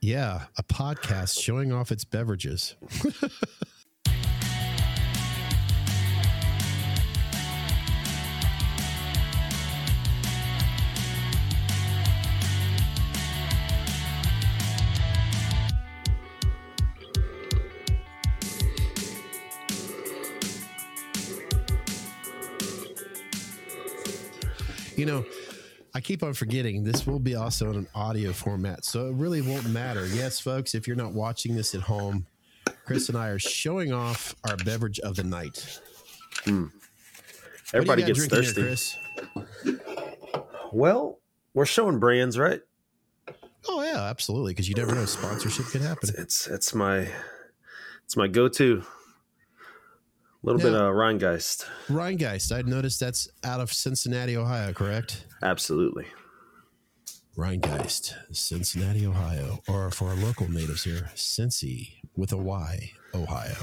Yeah, a podcast showing off its beverages. you know, I keep on forgetting this will be also in an audio format, so it really won't matter. Yes, folks, if you're not watching this at home, Chris and I are showing off our beverage of the night. Hmm. Everybody gets you got drinking thirsty. here, Chris? Well, we're showing brands, right? Oh yeah, absolutely. Because you never know, sponsorship could happen. It's it's my it's my go-to. A little bit of Rhinegeist. Rhinegeist, I'd noticed that's out of Cincinnati, Ohio, correct? Absolutely. Rhinegeist, Cincinnati, Ohio, or for our local natives here, Cincy with a Y, Ohio.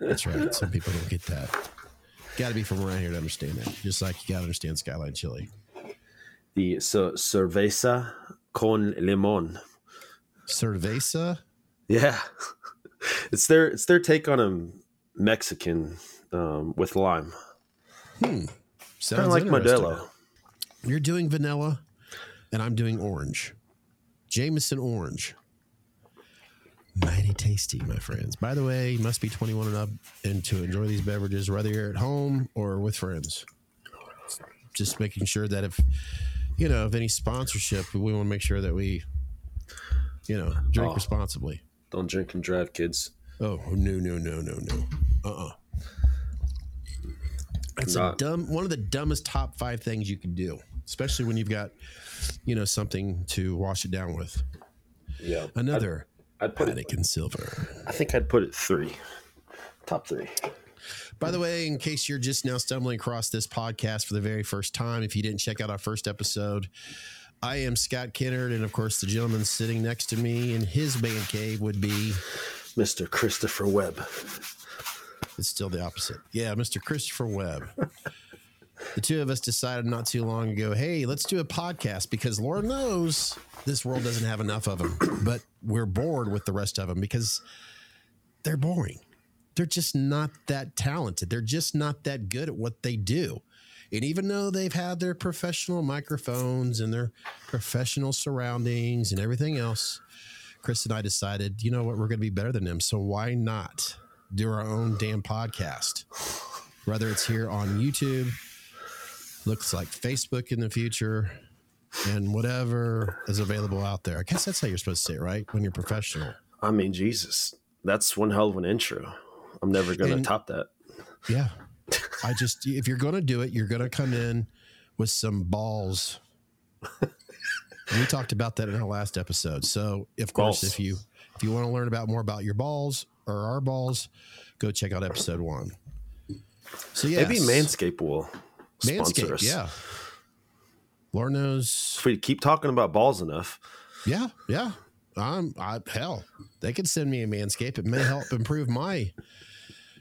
That's right. Some people don't get that. Got to be from around here to understand that. Just like you got to understand Skyline Chili. The so cerveza con limon. Cerveza. Yeah. It's their it's their take on a Mexican um, with lime. Sounds Kind of like. Modelo. You're doing vanilla, and I'm doing orange. Jameson orange. Mighty tasty, my friends. By the way, you must be 21 and up and to enjoy these beverages, whether you're at home or with friends. Just making sure that if, you know, if any sponsorship, we want to make sure that we, you know, drink Oh. responsibly. Don't drink and drive, kids. Oh, no, no, no, no, no. Uh uh It's a dumb, one of the dumbest top five things you can do, especially when you've got, you know, something to wash it down with. Yeah. Another I'd put it, Anakin Silver. I think I'd put it three. Top three. By the way, in case you're just now stumbling across this podcast for the very first time, if you didn't check out our first episode, I am Scott Kennard, and of course, the gentleman sitting next to me in his man cave would be. Mr. Christopher Webb. It's still the opposite. Yeah, Mr. Christopher Webb. the two of us decided not too long ago, hey, let's do a podcast because Lord knows this world doesn't have enough of them, but we're bored with the rest of them because they're boring. They're just not that talented. They're just not that good at what they do. And even though they've had their professional microphones and their professional surroundings and everything else, Chris and I decided, you know what, we're going to be better than them. So why not do our own damn podcast? Whether it's here on YouTube, looks like Facebook in the future, and whatever is available out there. I guess that's how you're supposed to say it, right? When you're professional. I mean, Jesus. That's one hell of an intro. I'm never going to top that. Yeah. I just, if you're going to do it, you're going to come in with some balls. we talked about that in our last episode. So, of course, Balls. if you if you want to learn about more about your balls or our balls, go check out episode one. So yeah, Maybe Manscaped will sponsor Manscaped, us. yeah. Lord knows, If we keep talking about balls enough, yeah, yeah. I'm, I hell, they could send me a Manscaped. It may help improve my.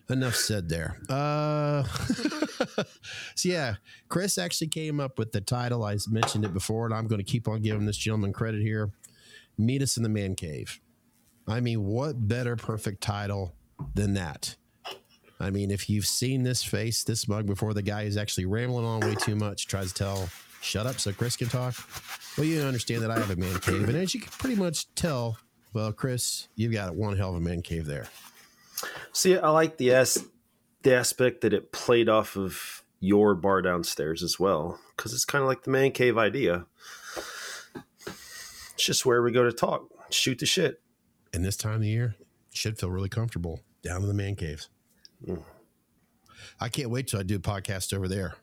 Enough said there. Uh, so yeah, Chris actually came up with the title. I mentioned it before, and I'm going to keep on giving this gentleman credit here. Meet us in the man cave. I mean, what better perfect title than that? I mean, if you've seen this face, this mug before, the guy is actually rambling on way too much, tries to tell, shut up so Chris can talk. Well, you understand that I have a man cave. And as you can pretty much tell, well, Chris, you've got one hell of a man cave there. see, I like the as- the aspect that it played off of your bar downstairs as well, because it's kind of like the man cave idea. It's just where we go to talk, shoot the shit. And this time of year, should feel really comfortable down in the man caves. I can't wait till I do a podcast over there.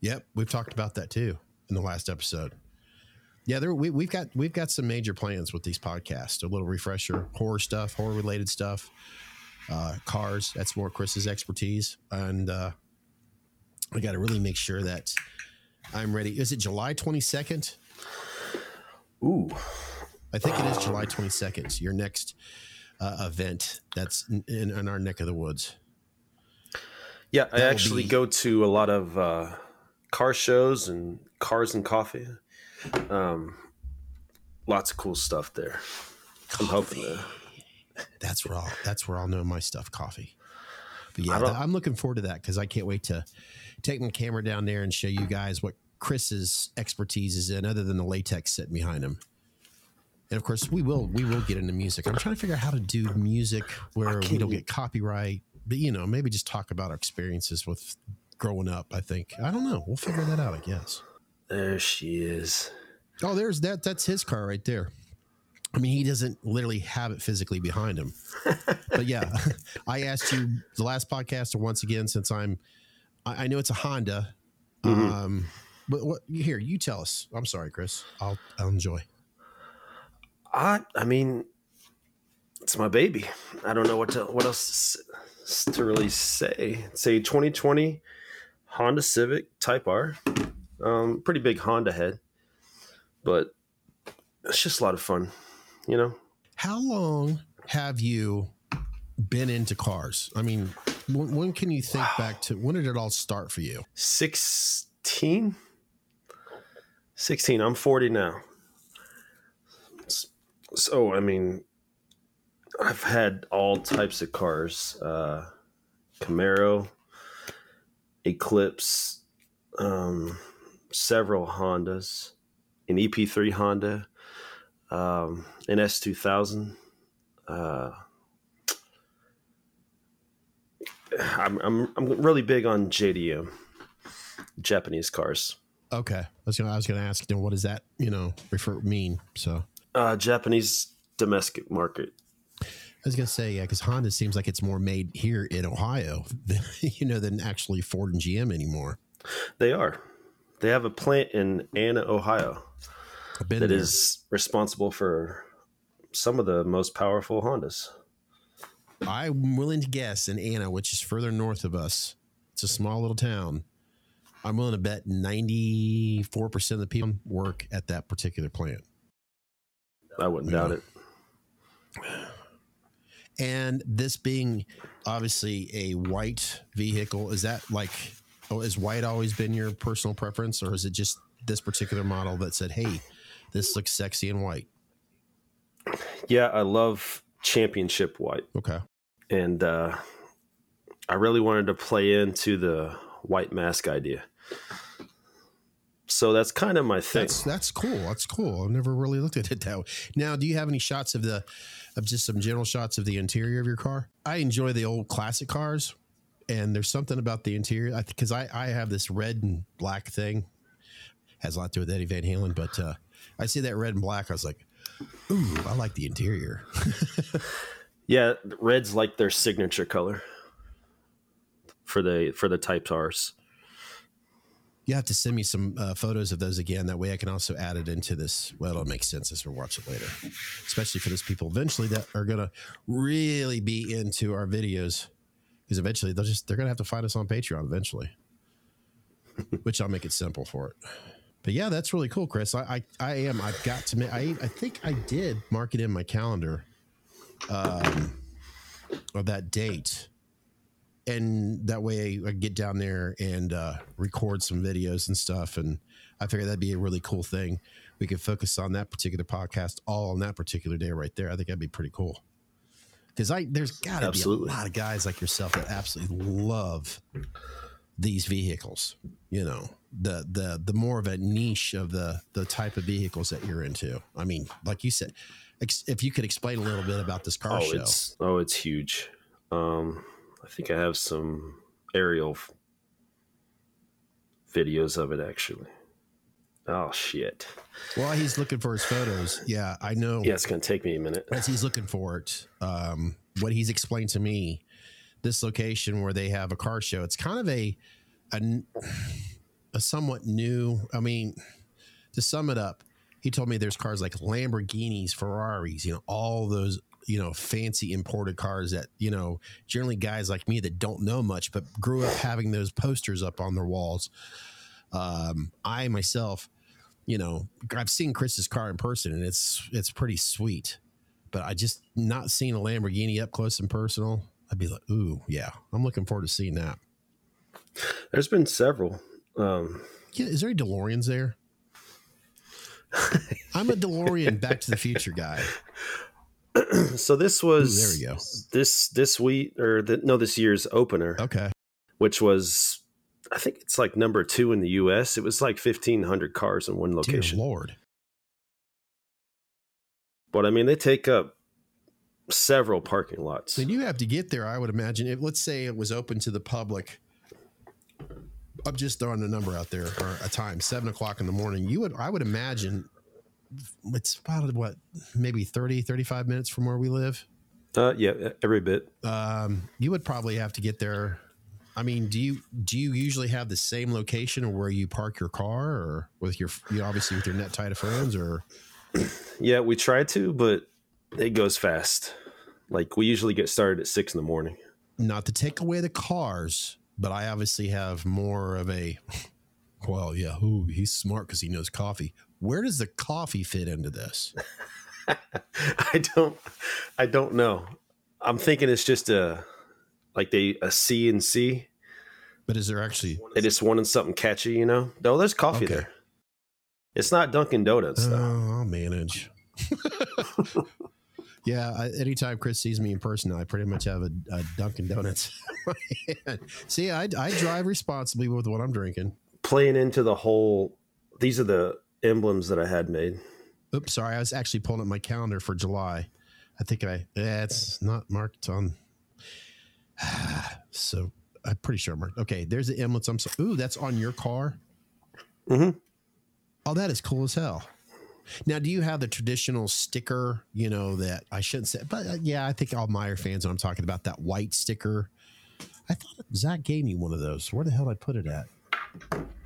Yep, we've talked about that too in the last episode. Yeah, there we, we've got we've got some major plans with these podcasts. A little refresher, horror stuff, horror related stuff, uh, cars. That's more Chris's expertise, and uh, I got to really make sure that I'm ready. Is it July 22nd? Ooh, I think it is July 22nd. Your next uh, event that's in, in, our neck of the woods. yeah, I That will actually be- go to a lot of uh, car shows and cars and coffee. Um, lots of cool stuff there. I'm hoping to. That's where I'll, that's where I'll know my stuff. Coffee. But yeah, don't- I'm looking forward to that because I can't wait to take my camera down there and show you guys what Chris's expertise is in, other than the latex sitting behind him. And of course, we will we will get into music. I'm trying to figure out how to do music where we don't get copyright, but you know, maybe just talk about our experiences with growing up. I think I don't know. We'll figure that out. I guess. There she is. Oh, there's that. That's his car right there. I mean, he doesn't literally have it physically behind him. but yeah, I asked you the last podcast, or once again, since I'm, I, I know it's a Honda. Mhm. Um, but what here? You tell us. I'm sorry, Chris. I'll I'll enjoy. I I mean, it's my baby. I don't know what to what else to really say. Say 2020 Honda Civic Type R. Um, pretty big Honda head, but it's just a lot of fun. You know, How long have you been into cars? I mean, when, when can you think back to when did it all start for you? 16 16 i'm 40 now so i mean i've had all types of cars uh camaro eclipse um several hondas an ep3 honda um an s2000 uh I'm, I'm I'm really big on JDM, Japanese cars. Okay, I was gonna I was gonna ask know, what does that you know refer mean? So Uh, Japanese domestic market. I was gonna say yeah, because Honda seems like it's more made here in Ohio, than, you know, than actually Ford and GM anymore. They are. They have a plant in Anna, Ohio, that there. is responsible for some of the most powerful Hondas. I'm willing to guess in Anna, which is further north of us. It's a small little town. I'm willing to bet 94% of the people work at that particular plant. I wouldn't doubt it. And this being obviously a white vehicle, is that like, oh, has white always been your personal preference, or is it just this particular model that said, hey, this looks sexy in white? Yeah, I love championship white, Okay. and uh, I really wanted to play into the white mask idea. So that's kind of my thing. That's that's cool. That's cool. I've never really looked at it that way. Now, do you have any shots of the of just some general shots of the interior of your car? I enjoy the old classic cars, and there's something about the interior. I because I I have this red and black thing. Has a lot to do with Eddie Van Halen, but uh, I see that red and black. I was like, ooh, I like the interior. Yeah, red's like their signature color for the for the Type R's. You have to send me some uh, photos of those again. That way I can also add it into this. Well, it'll make sense as we watch it later, especially for those people eventually that are going to really be into our videos. Because eventually they'll just, they're going to have to find us on Patreon eventually, which I'll make it simple for it. But yeah, that's really cool, Chris. I, I, I am, I've got to, I, I think I did mark it in my calendar um, of that date and that way I get down there and uh, record some videos and stuff. And I figured that'd be a really cool thing. We could focus on that particular podcast all on that particular day right there. I think that'd be pretty cool. Because I there's got to be a lot of guys like yourself that absolutely love these vehicles. You know, the the the more of a niche of the the type of vehicles that you're into. I mean, like you said, ex- if you could explain a little bit about this car Oh, show. it's oh, it's huge. Um, I think I have some aerial f- videos of it actually. Oh shit! While he's looking for his photos, yeah, I know. Yeah, it's gonna take me a minute. as he's looking for it, um, what he's explained to me, this location where they have a car show, it's kind of a a somewhat new. I mean, to sum it up, he told me there's cars like Lamborghinis, Ferraris, you know, all those, you know, fancy imported cars that, you know, generally guys like me that don't know much, but grew up having those posters up on their walls. Um, I myself, you know, I've seen Chris's car in person and it's, it's pretty sweet but I just not seeing a Lamborghini up close and personal. I'd be like, ooh, yeah, I'm looking forward to seeing that. There's been several. Um, Yeah, is there any DeLoreans there? I'm a DeLorean Back to the Future guy. so this was Ooh, there we go. this this week or the, no this year's opener, Okay. which was I think it's like number two in the U.S. It was like fifteen hundred cars in one Dear location. Lord. But I mean, they take up several parking lots. And you have to get there, I would imagine. If, let's say it was open to the public. I'm just throwing a number out there or a time, seven o'clock in the morning. You would, I would imagine it's about what, maybe 30, 35 minutes from where we live. Uh, yeah, every bit. Um, you would probably have to get there. I mean, do you do you usually have the same location or where you park your car or with your you obviously with your net tight of friends or Yeah, we try to, but it goes fast. Like we usually get started at six in the morning. not to take away the cars, but I obviously have more of a well, yeah, ooh, he's smart because he knows coffee. Where does the coffee fit into this? I don't, I don't know. I'm thinking it's just a like they a C and C. But is there actually They just wanted something catchy, you know. No, there's coffee Okay. there. It's not Dunkin' Donuts Oh, though. I'll manage. yeah, I, anytime Chris sees me in person, I pretty much have a, a Dunkin' Donuts. in my hand. See, I, I drive responsibly with what I'm drinking. Playing into the whole. These are the emblems that I had made. Oops, sorry, I was actually pulling up my calendar for July. I think I yeah, it's not marked on. So I'm pretty sure marked. Okay, there's the emblems. I'm so, ooh, that's on your car. Mhm. Oh, that is cool as hell. Now, do you have the traditional sticker? You know that I shouldn't say, but uh, yeah, I think all Myers fans. When I'm talking about that white sticker, I thought Zach gave me one of those. Where the hell did I put it at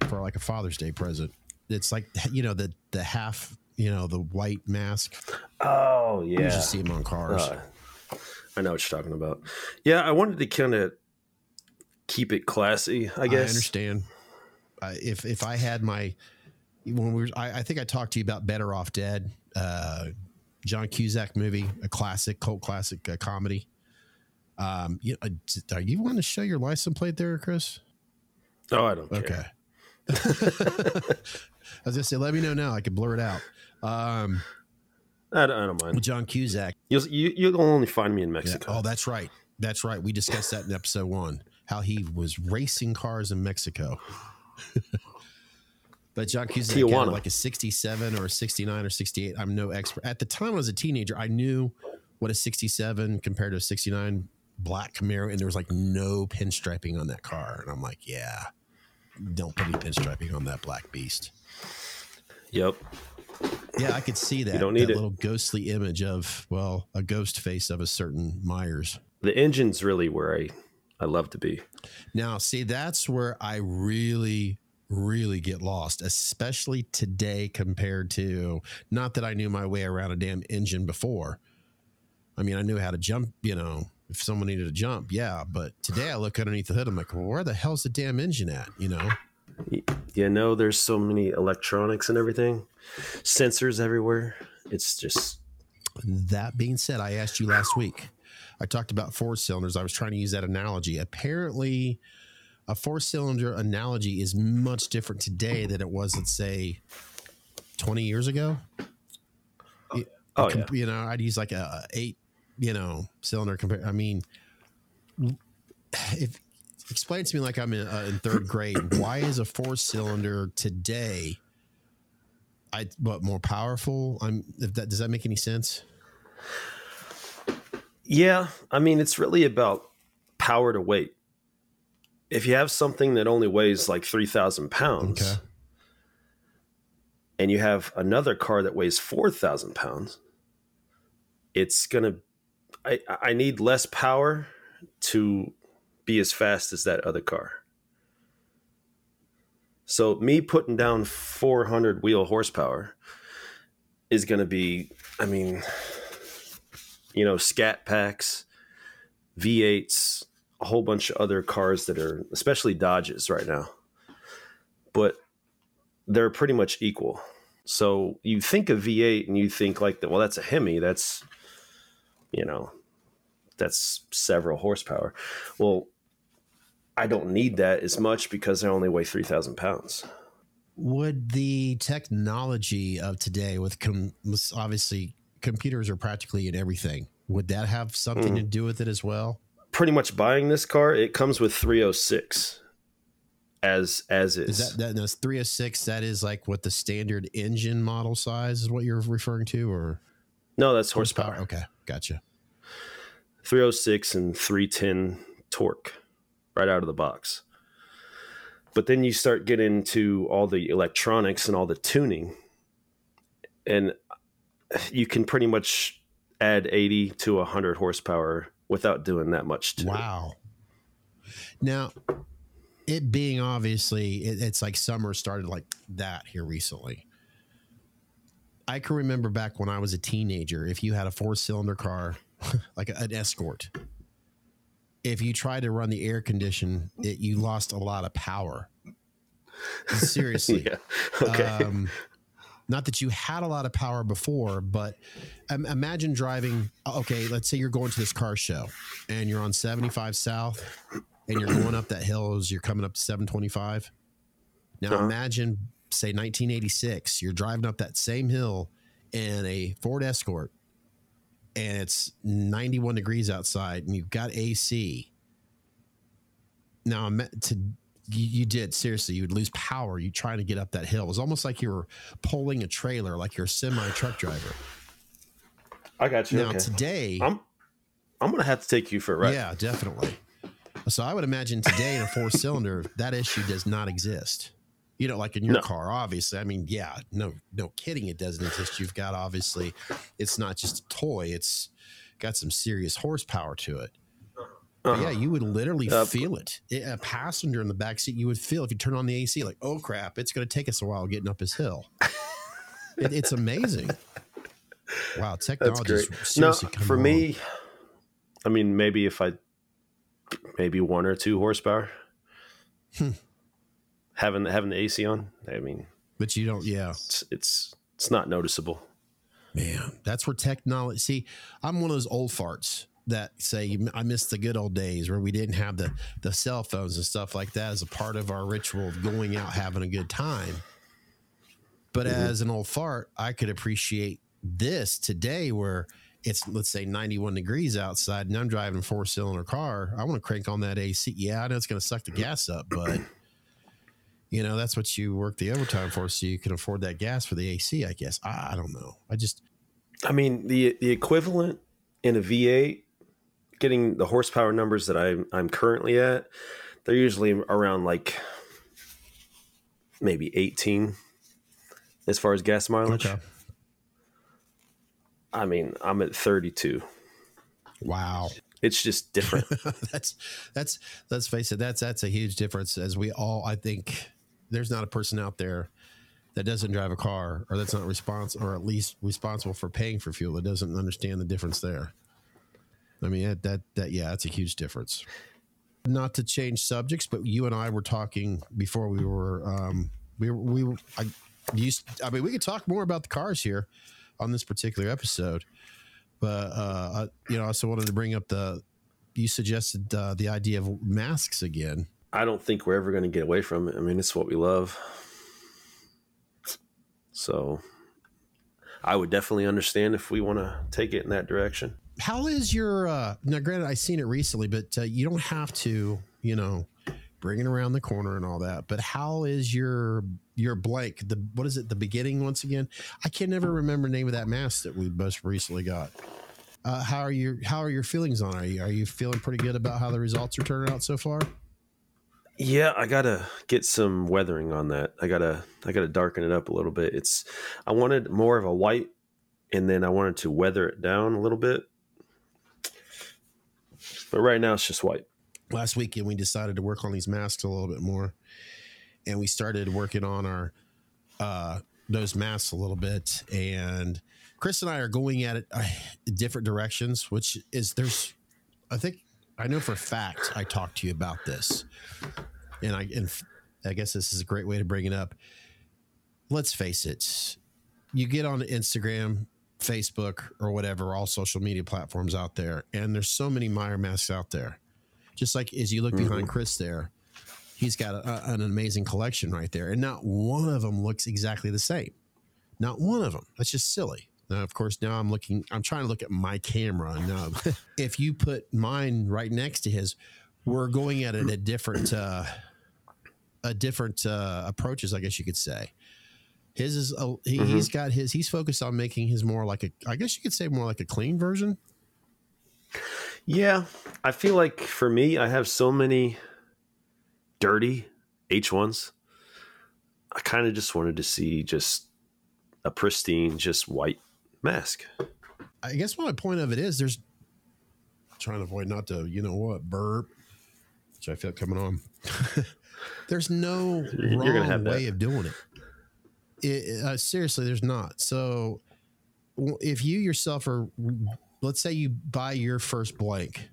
for like a Father's Day present? It's like you know the the half, you know, the white mask. Oh yeah, You just see them on cars. Uh, I know what you're talking about. Yeah, I wanted to kind of keep it classy. I guess I understand. Uh, if if I had my when we were, I, I think I talked to you about Better Off Dead, uh, John Cusack movie, a classic, cult classic uh, comedy. Um, you, uh, are you want to show your license plate there, Chris? Oh, I don't care. Okay. I was gonna say, let me know now. I could blur it out. Um, I don't, I don't mind. John Cusack. You'll you, you'll only find me in Yeah. Mexico. Oh, that's right. That's right. We discussed that in episode one. How he was racing cars in Mexico. but John Cusack had like a 67 or a 69 or 68. I'm no expert. At the time I was a teenager, I knew what a 67 compared to a 69 black Camaro, and there was like no pinstriping on that car. And I'm like, yeah, don't put any pinstriping on that black beast. Yep. Yeah, I could see that. don't need that it. little ghostly image of, well, a ghost face of a certain Myers. The engine's really where I I love to be. Now, see, that's where I really, really get lost, especially today compared to not that I knew my way around a damn engine before. I mean, I knew how to jump, you know, if someone needed to jump, yeah. But today I look underneath the hood, I'm like, well, where the hell's the damn engine at? You know? You know, there's so many electronics and everything, sensors everywhere. It's just That being said, I asked you last week. I talked about four cylinders. I was trying to use that analogy. Apparently, a four cylinder analogy is much different today than it was, let's say, 20 years ago. oh, oh Com- yeah. You know, I'd use like a, a eight, you know, cylinder compare. I mean, if explain to me like I'm in, uh, in third grade, why is a four cylinder today? I what more powerful? I'm. If that does that make any sense? Yeah, I mean, it's really about power to weight. If you have something that only weighs like 3,000 pounds Okay. and you have another car that weighs 4,000 pounds, it's going to, I, I need less power to be as fast as that other car. So, me putting down 400 wheel horsepower is going to be, I mean, you know, scat packs, V8s, a whole bunch of other cars that are, especially Dodges right now. But they're pretty much equal. So you think of V8 and you think like that, well, that's a Hemi. That's, you know, that's several horsepower. Well, I don't need that as much because I only weigh 3,000 pounds. Would the technology of today, with com- obviously computers are practically in everything, would that have something mm. to do with it as well? Pretty much buying this car, it comes with 306 as as is. Is that, that that's 306? That is like what the standard engine model size is what you're referring to, or no? That's horsepower. horsepower. Okay, gotcha. 306 and 310 torque right out of the box. But then you start getting into all the electronics and all the tuning, and you can pretty much add 80 to 100 horsepower without doing that much to wow. Now, it being obviously it, it's like summer started like that here recently. I can remember back when I was a teenager, if you had a four cylinder car, like an escort, if you tried to run the air condition, it, you lost a lot of power. Seriously. yeah. Okay. Um, not that you had a lot of power before, but um, imagine driving. Okay, let's say you're going to this car show and you're on 75 South and you're going up that hill as you're coming up to 725. Now uh-huh. imagine, say, 1986, you're driving up that same hill in a Ford Escort and it's 91 degrees outside and you've got AC. Now, to you, you, did seriously, you would lose power. You trying to get up that hill. It was almost like you were pulling a trailer, like you're a semi truck driver. I got you. Now okay. today, I'm I'm gonna have to take you for a ride. Yeah, definitely. So I would imagine today in a four cylinder, that issue does not exist. You know, like in your no. car, obviously. I mean, yeah, no, no kidding, it doesn't exist. You've got obviously, it's not just a toy; it's got some serious horsepower to it. Uh-huh. Yeah, you would literally uh, feel it. A passenger in the back seat, you would feel if you turn on the AC, like, oh crap, it's going to take us a while getting up this hill. it, it's amazing. Wow, technology no, for me. I mean, maybe if I maybe one or two horsepower. Having having the AC on, I mean, but you don't. Yeah, it's it's, it's not noticeable. Man, that's where technology. See, I'm one of those old farts that say I miss the good old days where we didn't have the the cell phones and stuff like that as a part of our ritual of going out having a good time. But mm-hmm. as an old fart, I could appreciate this today where it's let's say 91 degrees outside and I'm driving a four cylinder car, I want to crank on that AC. Yeah, I know it's going to suck the gas up, but you know, that's what you work the overtime for. So you can afford that gas for the AC, I guess. I, I don't know. I just, I mean, the, the equivalent in a V8, getting the horsepower numbers that I'm, I'm currently at, they're usually around like maybe 18 as far as gas mileage. Okay. I mean, I'm at 32. Wow. It's just different. that's that's let's face it, that's that's a huge difference as we all I think there's not a person out there that doesn't drive a car or that's not responsible or at least responsible for paying for fuel that doesn't understand the difference there. I mean that that, that yeah, that's a huge difference. Not to change subjects, but you and I were talking before we were um we we I used I mean we could talk more about the cars here on this particular episode. But uh, I, you know, I also wanted to bring up the you suggested uh, the idea of masks again. I don't think we're ever going to get away from it. I mean, it's what we love. So I would definitely understand if we want to take it in that direction. How is your uh now granted I've seen it recently, but uh, you don't have to, you know, bring it around the corner and all that. But how is your your blank? The what is it? The beginning once again. I can never remember the name of that mask that we most recently got. Uh, how are you? How are your feelings on? It? Are you are you feeling pretty good about how the results are turning out so far? Yeah, I gotta get some weathering on that. I gotta I gotta darken it up a little bit. It's I wanted more of a white, and then I wanted to weather it down a little bit. But right now it's just white last weekend we decided to work on these masks a little bit more and we started working on our uh those masks a little bit and chris and i are going at it uh, different directions which is there's i think i know for a fact i talked to you about this and i and i guess this is a great way to bring it up let's face it you get on instagram facebook or whatever all social media platforms out there and there's so many Myers masks out there just like as you look mm-hmm. behind Chris there, he's got a, an amazing collection right there, and not one of them looks exactly the same. Not one of them. That's just silly. Now, of course, now I'm looking. I'm trying to look at my camera. Now, if you put mine right next to his, we're going at it a different, uh, a different uh, approaches. I guess you could say. His is a, he, Mhm. he's got his. He's focused on making his more like a. I guess you could say more like a clean version. Yeah, I feel like for me, I have so many dirty H1s. I kind of just wanted to see just a pristine, just white mask. I guess my point of it is there's trying to avoid not to, you know what, burp, which I feel coming on. there's no You're- wrong gonna that. way of doing it. It- uh, seriously, there's not. So if you yourself are, let's say you buy your first blank,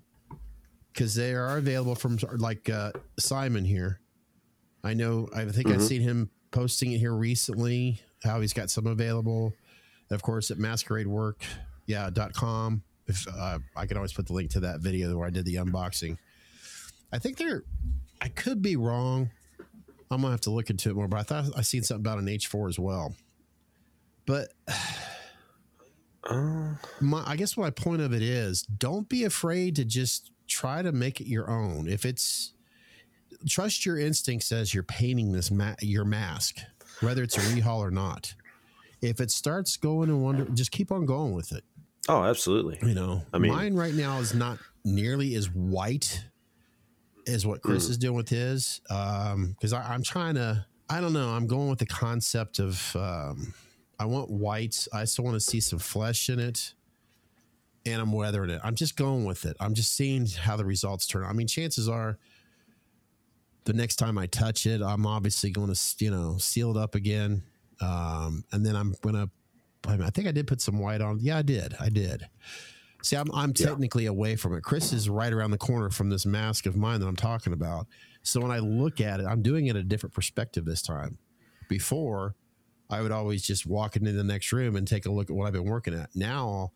because they are available from like uh, Simon here. I know. I think I've Mhm. seen him posting it here recently. How he's got some available. Of course, at Masquerade Work, yeah, dot com. If uh, I can always put the link to that video where I did the unboxing. I think they're. I could be wrong. I'm gonna have to look into it more, but I thought I seen something about an H4 as well. But Uh, my, I guess my point of it is, don't be afraid to just try to make it your own. If it's trust your instincts as you're painting this ma- your mask, whether it's a rehaul or not. If it starts going in one, just keep on going with it. oh, absolutely. You know, I mean- mine right now is not nearly as white as what Chris Mm. is doing with his. Um, because I'm trying to, I don't know, I'm going with the concept of, um, I want white. I still want to see some flesh in it, and I'm weathering it. I'm just going with it. I'm just seeing how the results turn. I mean, chances are, the next time I touch it, I'm obviously going to, you know, seal it up again, um, and then I'm going to. I think I did put some white on. Yeah, I did. I did. See, I'm, I'm Yeah. technically away from it. Chris is right around the corner from this mask of mine that I'm talking about. So when I look at it, I'm doing it a different perspective this time. Before, I would always just walk into the next room and take a look at what I've been working at. Now,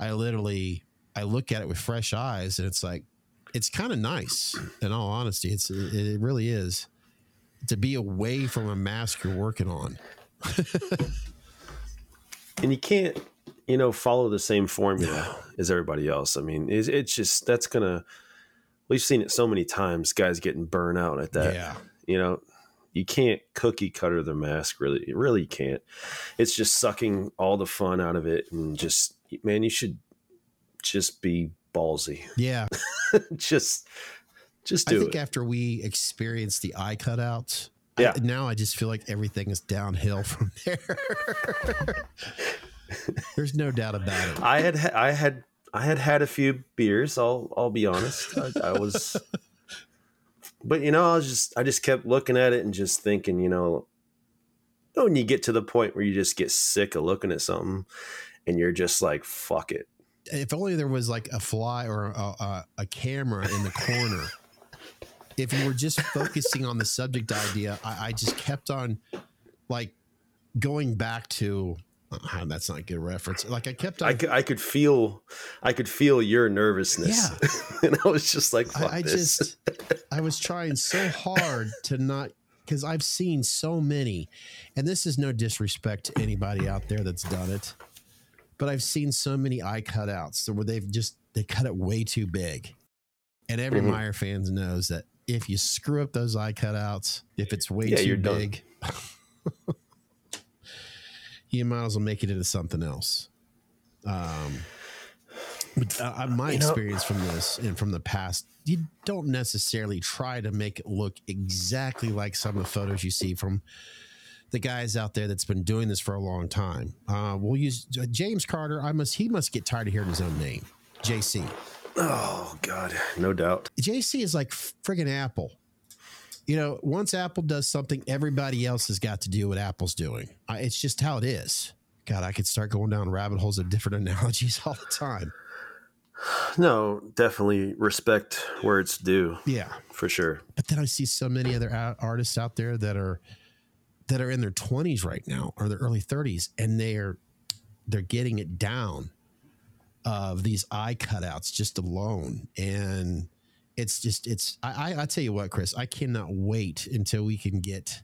I literally I look at it with fresh eyes, and it's like it's kind of nice. In all honesty, it's it, it really is to be away from a mask you're working on. and you can't you know follow the same formula as everybody else. I mean it's, it's just that's gonna we've seen it so many times guys getting burnt out at that. Yeah, you know you can't cookie cutter the mask really you really can't. It's just sucking all the fun out of it and just man you should just be ballsy. Yeah. just just I think it. after we experienced the eye cutouts, Yeah. I, now I just feel like everything is downhill from there. There's no doubt about it. i had i had i had had a few beers i'll i'll be honest I, I was but you know i was just i just kept looking at it and just thinking you know oh, when you get to the point where you just get sick of looking at something and you're just like fuck it If only there was like a fly or a, a, a camera in the corner. If you were just focusing on the subject idea, I, I just kept on like going back to. uh, that's not a good reference. Like I kept on I could, I could feel I could feel your nervousness. Yeah. and I was just like, I, I just I was trying so hard to not because I've seen so many, and this is no disrespect to anybody out there that's done it, but I've seen so many eye cutouts where they've just they cut it way too big, and every Mhm. Myers fans knows that if you screw up those eye cutouts, if it's way Yeah, too big, you might as well make it into something else. Um, but uh, uh, my You know- experience from this and from the past, you don't necessarily try to make it look exactly like some of the photos you see from the guys out there that's been doing this for a long time. Uh, we'll use uh, James Carter. I must. He must get tired of hearing his own name, JC. Oh God, no doubt. JC is like friggin' Apple. You know, once Apple does something, everybody else has got to do what Apple's doing. I, it's just how it is. God, I could start going down rabbit holes of different analogies all the time. No, definitely respect where it's due Yeah, for sure. but then I see so many other artists out there that are that are in their twenties right now or their early thirties, and they're they're getting it down of these eye cutouts just alone, and it's just it's I, I I tell you what, Chris, I cannot wait until we can get.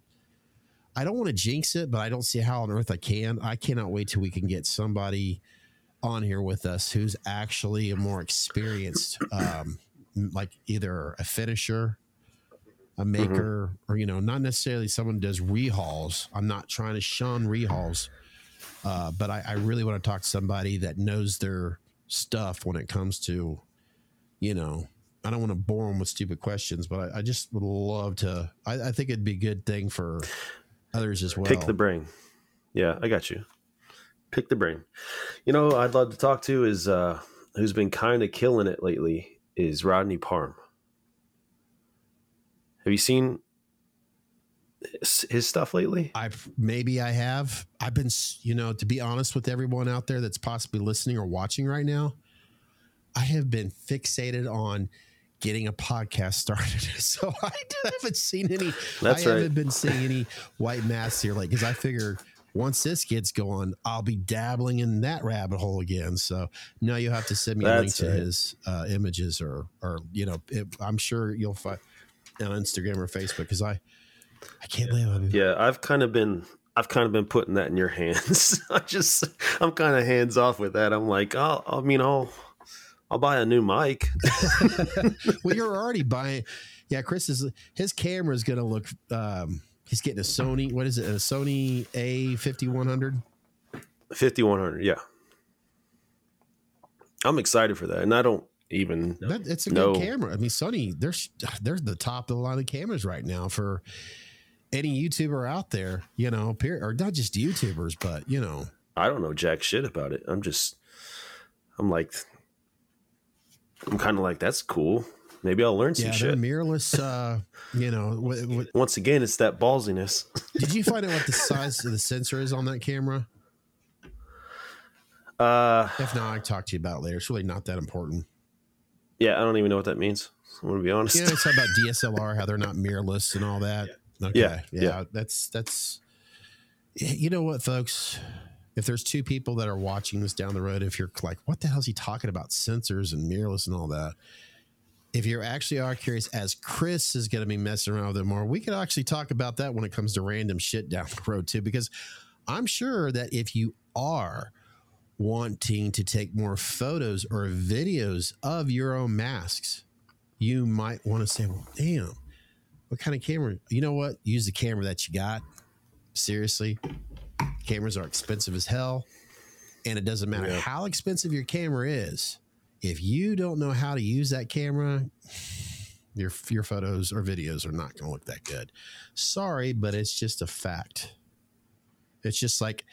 I don't want to jinx it, but I don't see how on earth I can. I cannot wait till we can get somebody on here with us who's actually a more experienced, um, like either a finisher, a maker, or you know, not necessarily someone who does rehauls. I'm not trying to shun rehauls, uh, but I, I really want to talk to somebody that knows their stuff when it comes to, you know, I don't want to bore them with stupid questions, but I, I just would love to. I, I, think it'd be a good thing for others as well. Pick the brain. Yeah, I got you. Pick the brain. You know, I'd love to talk to is uh, who's been kind of killing it lately is Rodney Parm. Have you seen his, stuff lately? I've maybe I have. I've been, you know, to be honest with everyone out there that's possibly listening or watching right now, I have been fixated on getting a podcast started. So I haven't seen any. That's I right. haven't been seeing any white masks here, like because I figure once this gets going, I'll be dabbling in that rabbit hole again. So no, you'll have to send me That's a link right. to his uh, images, or or you know, it, I'm sure you'll find on Instagram or Facebook because I I can't believe it. Yeah, I've kind of been I've kind of been putting that in your hands. I just I'm kind of hands off with that. I'm like, I'll, I mean, I'll I'll buy a new mic. well, you're already buying. Yeah, Chris is his camera is going to look. Um, he's getting a Sony. What is it? A Sony A fifty one hundred. Fifty one hundred. Yeah. I'm excited for that, and I don't even. That, it's a know. good camera. I mean, Sony. They're they're the top of the line of cameras right now for any YouTuber out there. You know, or not just YouTubers, but you know. I don't know jack shit about it. I'm just. I'm like I'm kind of like, that's cool. Maybe I'll learn some yeah, shit. mirrorless, uh, you know. Once again, it's that ballsiness. did you find out what the size of the sensor is on that camera? Uh, if not, I can talk to you about later. It's really not that important. Yeah, I don't even know what that means. I'm gonna be honest. Yeah, it's about DSLR, how they're not mirrorless and all that. Okay. Yeah, yeah, yeah. That's that's. You know what, folks? if there's two people that are watching this down the road, if you're like, what the hell is he talking about? Sensors and mirrorless and all that. If you actually are curious, as Chris is going to be messing around with it more, we could actually talk about that when it comes to random shit down the road too, because I'm sure that if you are wanting to take more photos or videos of your own masks, you might want to say, well, damn, what kind of camera? You know what? Use the camera that you got. Seriously, Cameras are expensive as hell. And it doesn't matter yeah. how expensive your camera is. If you don't know how to use that camera, your your photos or videos are not going to look that good. Sorry, but it's just a fact. It's just like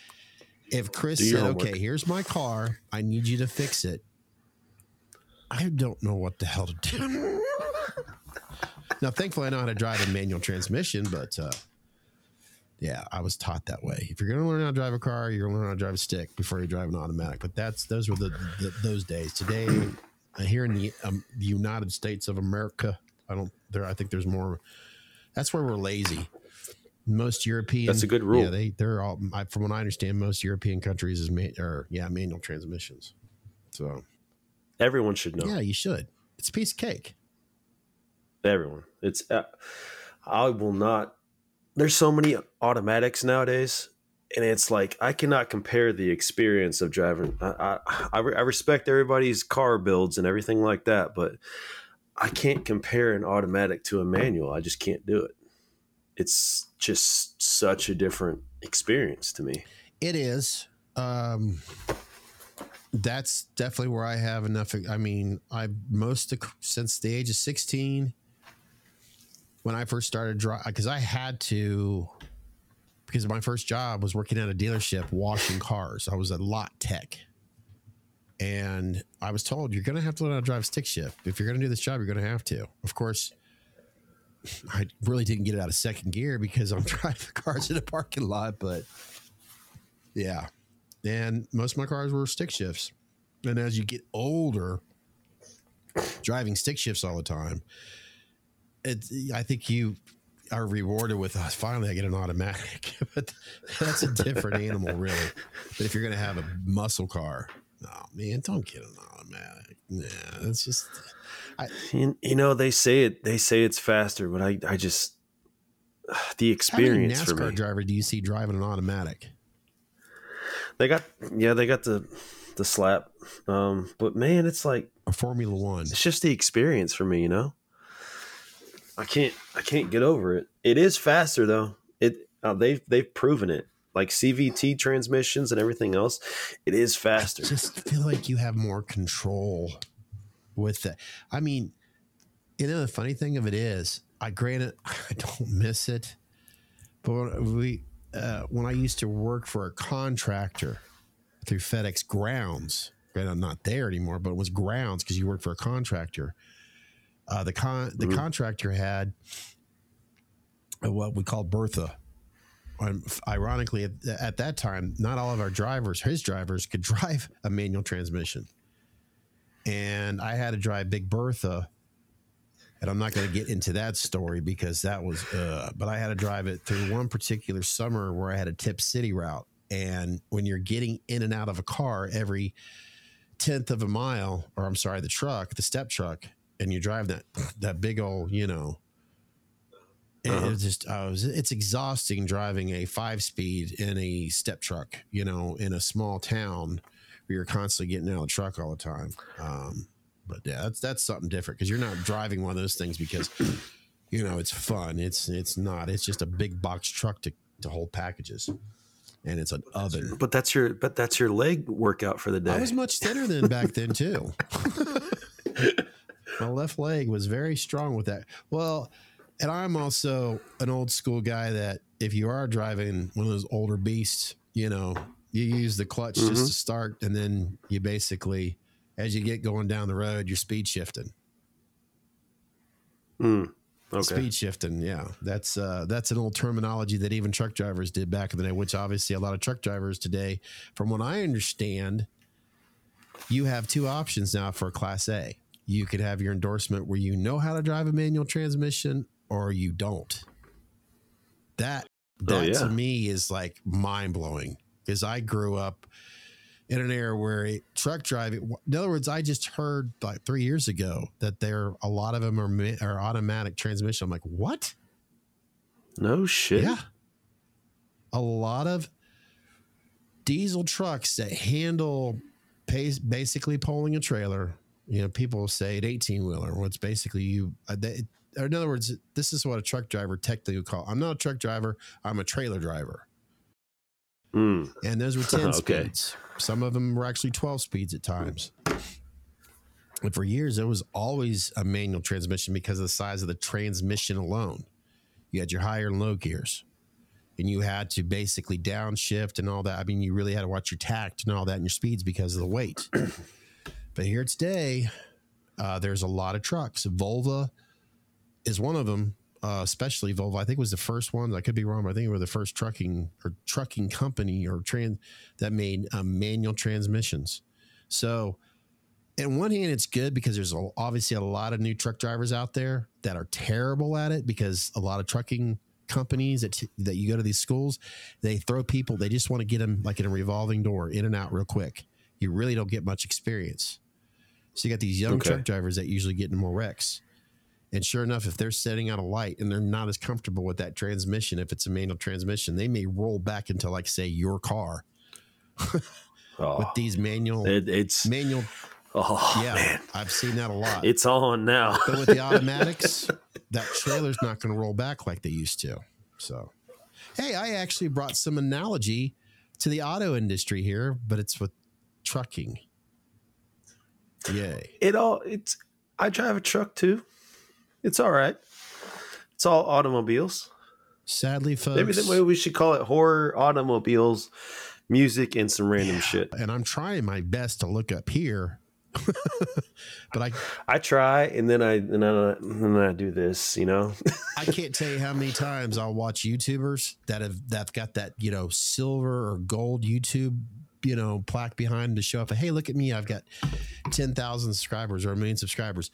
if Chris said, "Okay, here's my car. I need you to fix it." I don't know what the hell to do. now, thankfully, I know how to drive a manual transmission, but uh, yeah, I was taught that way. If you're going to learn how to drive a car, you're going to learn how to drive a stick before you drive an automatic. But that's those were the, the those days. Today, uh, here in the, um, the United States of America, I don't there. I think there's more. That's where we're lazy. Most European. That's a good rule. Yeah, they they're all. I, from what I understand, most European countries is ma- or yeah manual transmissions. So everyone should know. Yeah, you should. It's a piece of cake. Everyone, it's. Uh, I will not there's so many automatics nowadays and it's like I cannot compare the experience of driving. I, I, I, respect everybody's car builds and everything like that, but I can't compare an automatic to a manual. I just can't do it. It's just such a different experience to me. It is. Um, that's definitely where I have enough. I mean, I most since the age of sixteen when I first started driving because I had to because my first job was working at a dealership washing cars. I was a lot tech. And I was told you're going to have to learn how to drive stick shift. If you're going to do this job, you're going to have to. Of course, I really didn't get it out of second gear because I'm driving cars in a parking lot. But yeah, and most of my cars were stick shifts. And as you get older, driving stick shifts all the time, it's I think you are rewarded with uh, finally I get an automatic, but that's a different animal, really. But if you're going to have a muscle car, Oh man, don't get an automatic. Yeah, it's just You, you know, they say it. They say it's faster, but I, I just the how many experience for NASCAR me. driver do you see driving an automatic? They got, yeah, they got the the slap. Um, but man, it's like A Formula One. it's just the experience for me. You know, I can't, I can't get over it. It is faster though. It uh, they've they've proven it. Like CVT transmissions and everything else, it is faster. just feel like you have more control with it. I mean, you know, the funny thing of it is, I granted I don't miss it, but when we uh, when I used to work for a contractor through FedEx Grounds, granted I'm not there anymore, but it was Grounds because you work for a contractor. Uh, the con the Mhm. contractor had what we call Bertha. Um, ironically, at, at that time, not all of our drivers, his drivers, could drive a manual transmission, and I had to drive Big Bertha. And I'm not going to get into that story because that was, uh, but I had to drive it through one particular summer where I had a Tipp City route. And when you're getting in and out of a car every tenth of a mile, or I'm sorry, the truck, the step truck, and you drive that that big old, you know, Uh-huh. it's just I was it's exhausting driving a five speed in a step truck, you know, in a small town where you're constantly getting out of the truck all the time. Um, but yeah, that's that's something different because you're not driving one of those things because you know it's fun. It's it's not. It's just a big box truck to to hold packages, and it's an oven. But that's your, but that's your leg workout for the day. I was much thinner than back then too. My left leg was very strong with that. Well, and I'm also an old school guy that if you are driving one of those older beasts, you know, you use the clutch just Mhm. to start, and then you basically, as you get going down the road, you're speed shifting. Mm, okay. Speed shifting, yeah, that's uh, that's an old terminology that even truck drivers did back in the day. Which obviously a lot of truck drivers today, from what I understand, you have two options now for Class A. You could have your endorsement where you know how to drive a manual transmission, or you don't. That oh, that Oh, yeah. to me is like mind blowing because I grew up in an era where it, truck driving. In other words, I just heard like three years ago that there a lot of them are are automatic transmission. I'm like, what? No shit. Yeah, a lot of diesel trucks that handle pace, basically pulling a trailer. You know, people say an 18 wheeler. What's basically you. Uh, they, in other words, this is what a truck driver technically would call. I'm not a truck driver. I'm a trailer driver. Mm, and those were 10 Okay. speeds. Some of them were actually 12 speeds at times. And for years, there was always a manual transmission because of the size of the transmission alone. You had your higher and low gears, and you had to basically downshift and all that. I mean, you really had to watch your tach and all that and your speeds because of the weight. But here today, uh, there's a lot of trucks. Volvo is one of them uh, especially Volvo. I think was the first one. I could be wrong, but I think we were the first trucking or trucking company or trans that made um, manual transmissions. So, in one hand, it's good because there's a, obviously a lot of new truck drivers out there that are terrible at it because a lot of trucking companies that that you go to these schools, they throw people. They just want to get them like in a revolving door, in and out real quick. You really don't get much experience. So you got these young Okay. truck drivers that usually get in more wrecks. And sure enough, if they're setting out a light and they're not as comfortable with that transmission, if it's a manual transmission, they may roll back into like say your car oh, with these manual it, it's manual. oh yeah, man, I've seen that a lot. it's on now. but with the automatics, that trailer's not going to roll back like they used to. So, hey, I actually brought some analogy to the auto industry here, but it's with trucking. Yay. it all it's. I drive a truck too. It's all right. It's all automobiles. Sadly, folks. Maybe that way we should call it horror automobiles, music, and some random Yeah, shit. And I'm trying my best to look up here, but I I try, and then I and then I, and I do this. You know, I can't tell you how many times I'll watch YouTubers that have that have got that you know silver or gold YouTube you know plaque behind to show up. Hey, look at me! I've got ten thousand subscribers or a million subscribers.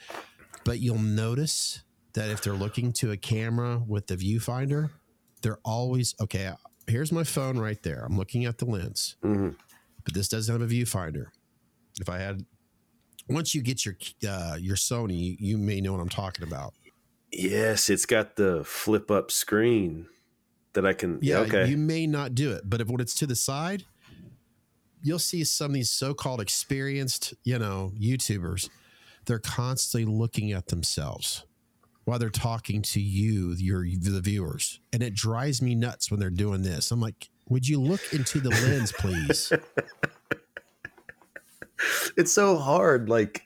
But you'll notice that if they're looking to a camera with the viewfinder, they're always okay. Here's my phone right there. I'm looking at the lens, Mhm. but this doesn't have a viewfinder. If I had, once you get your uh, your Sony, you may know what I'm talking about. Yes, it's got the flip up screen that I can. Yeah, okay. you may not do it, but if when it's to the side, you'll see some of these so-called experienced, you know, YouTubers. They're constantly looking at themselves while they're talking to you, your the viewers, and it drives me nuts when they're doing this. I'm like, would you look into the lens, please? it's so hard. Like,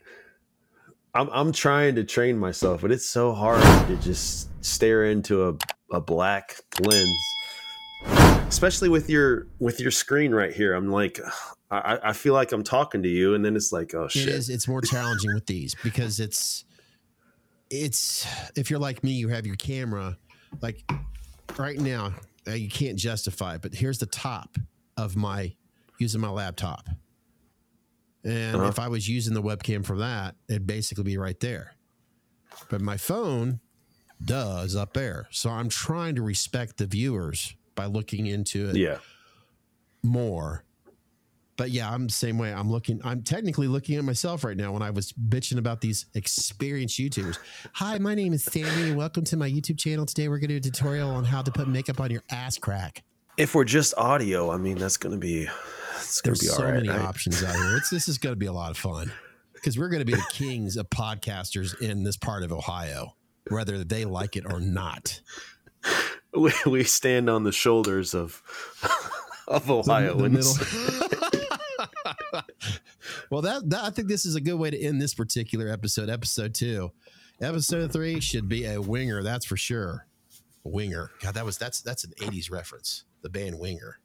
I'm I'm trying to train myself, but it's so hard to just stare into a, a black lens, especially with your with your screen right here. I'm like, I, I feel like I'm talking to you, and then it's like, oh shit. It is. It's more challenging with these because it's it's if you're like me, you have your camera like right now. uh, You can't justify it, but here's the top of my using my laptop. And Uh-huh. if I was using the webcam for that, it'd basically be right there. But my phone, does up there. So I'm trying to respect the viewers by looking into it yeah. more. But yeah, I'm the same way. I'm looking, I'm technically looking at myself right now when I was bitching about these experienced YouTubers. Hi, my name is Sandy, and welcome to my YouTube channel. Today we're going to do a tutorial on how to put makeup on your ass crack. If we're just audio, I mean, that's gonna be it's gonna There's be so right. many right? options out here. It's, this is going to be a lot of fun because we're going to be the kings of podcasters in this part of Ohio, whether they like it or not. We, we stand on the shoulders of of Ohioans. well, that, that I think this is a good way to end this particular episode, episode two. Episode three should be a winger, that's for sure. Winger. God, that was that's that's an 80s reference. The band Winger.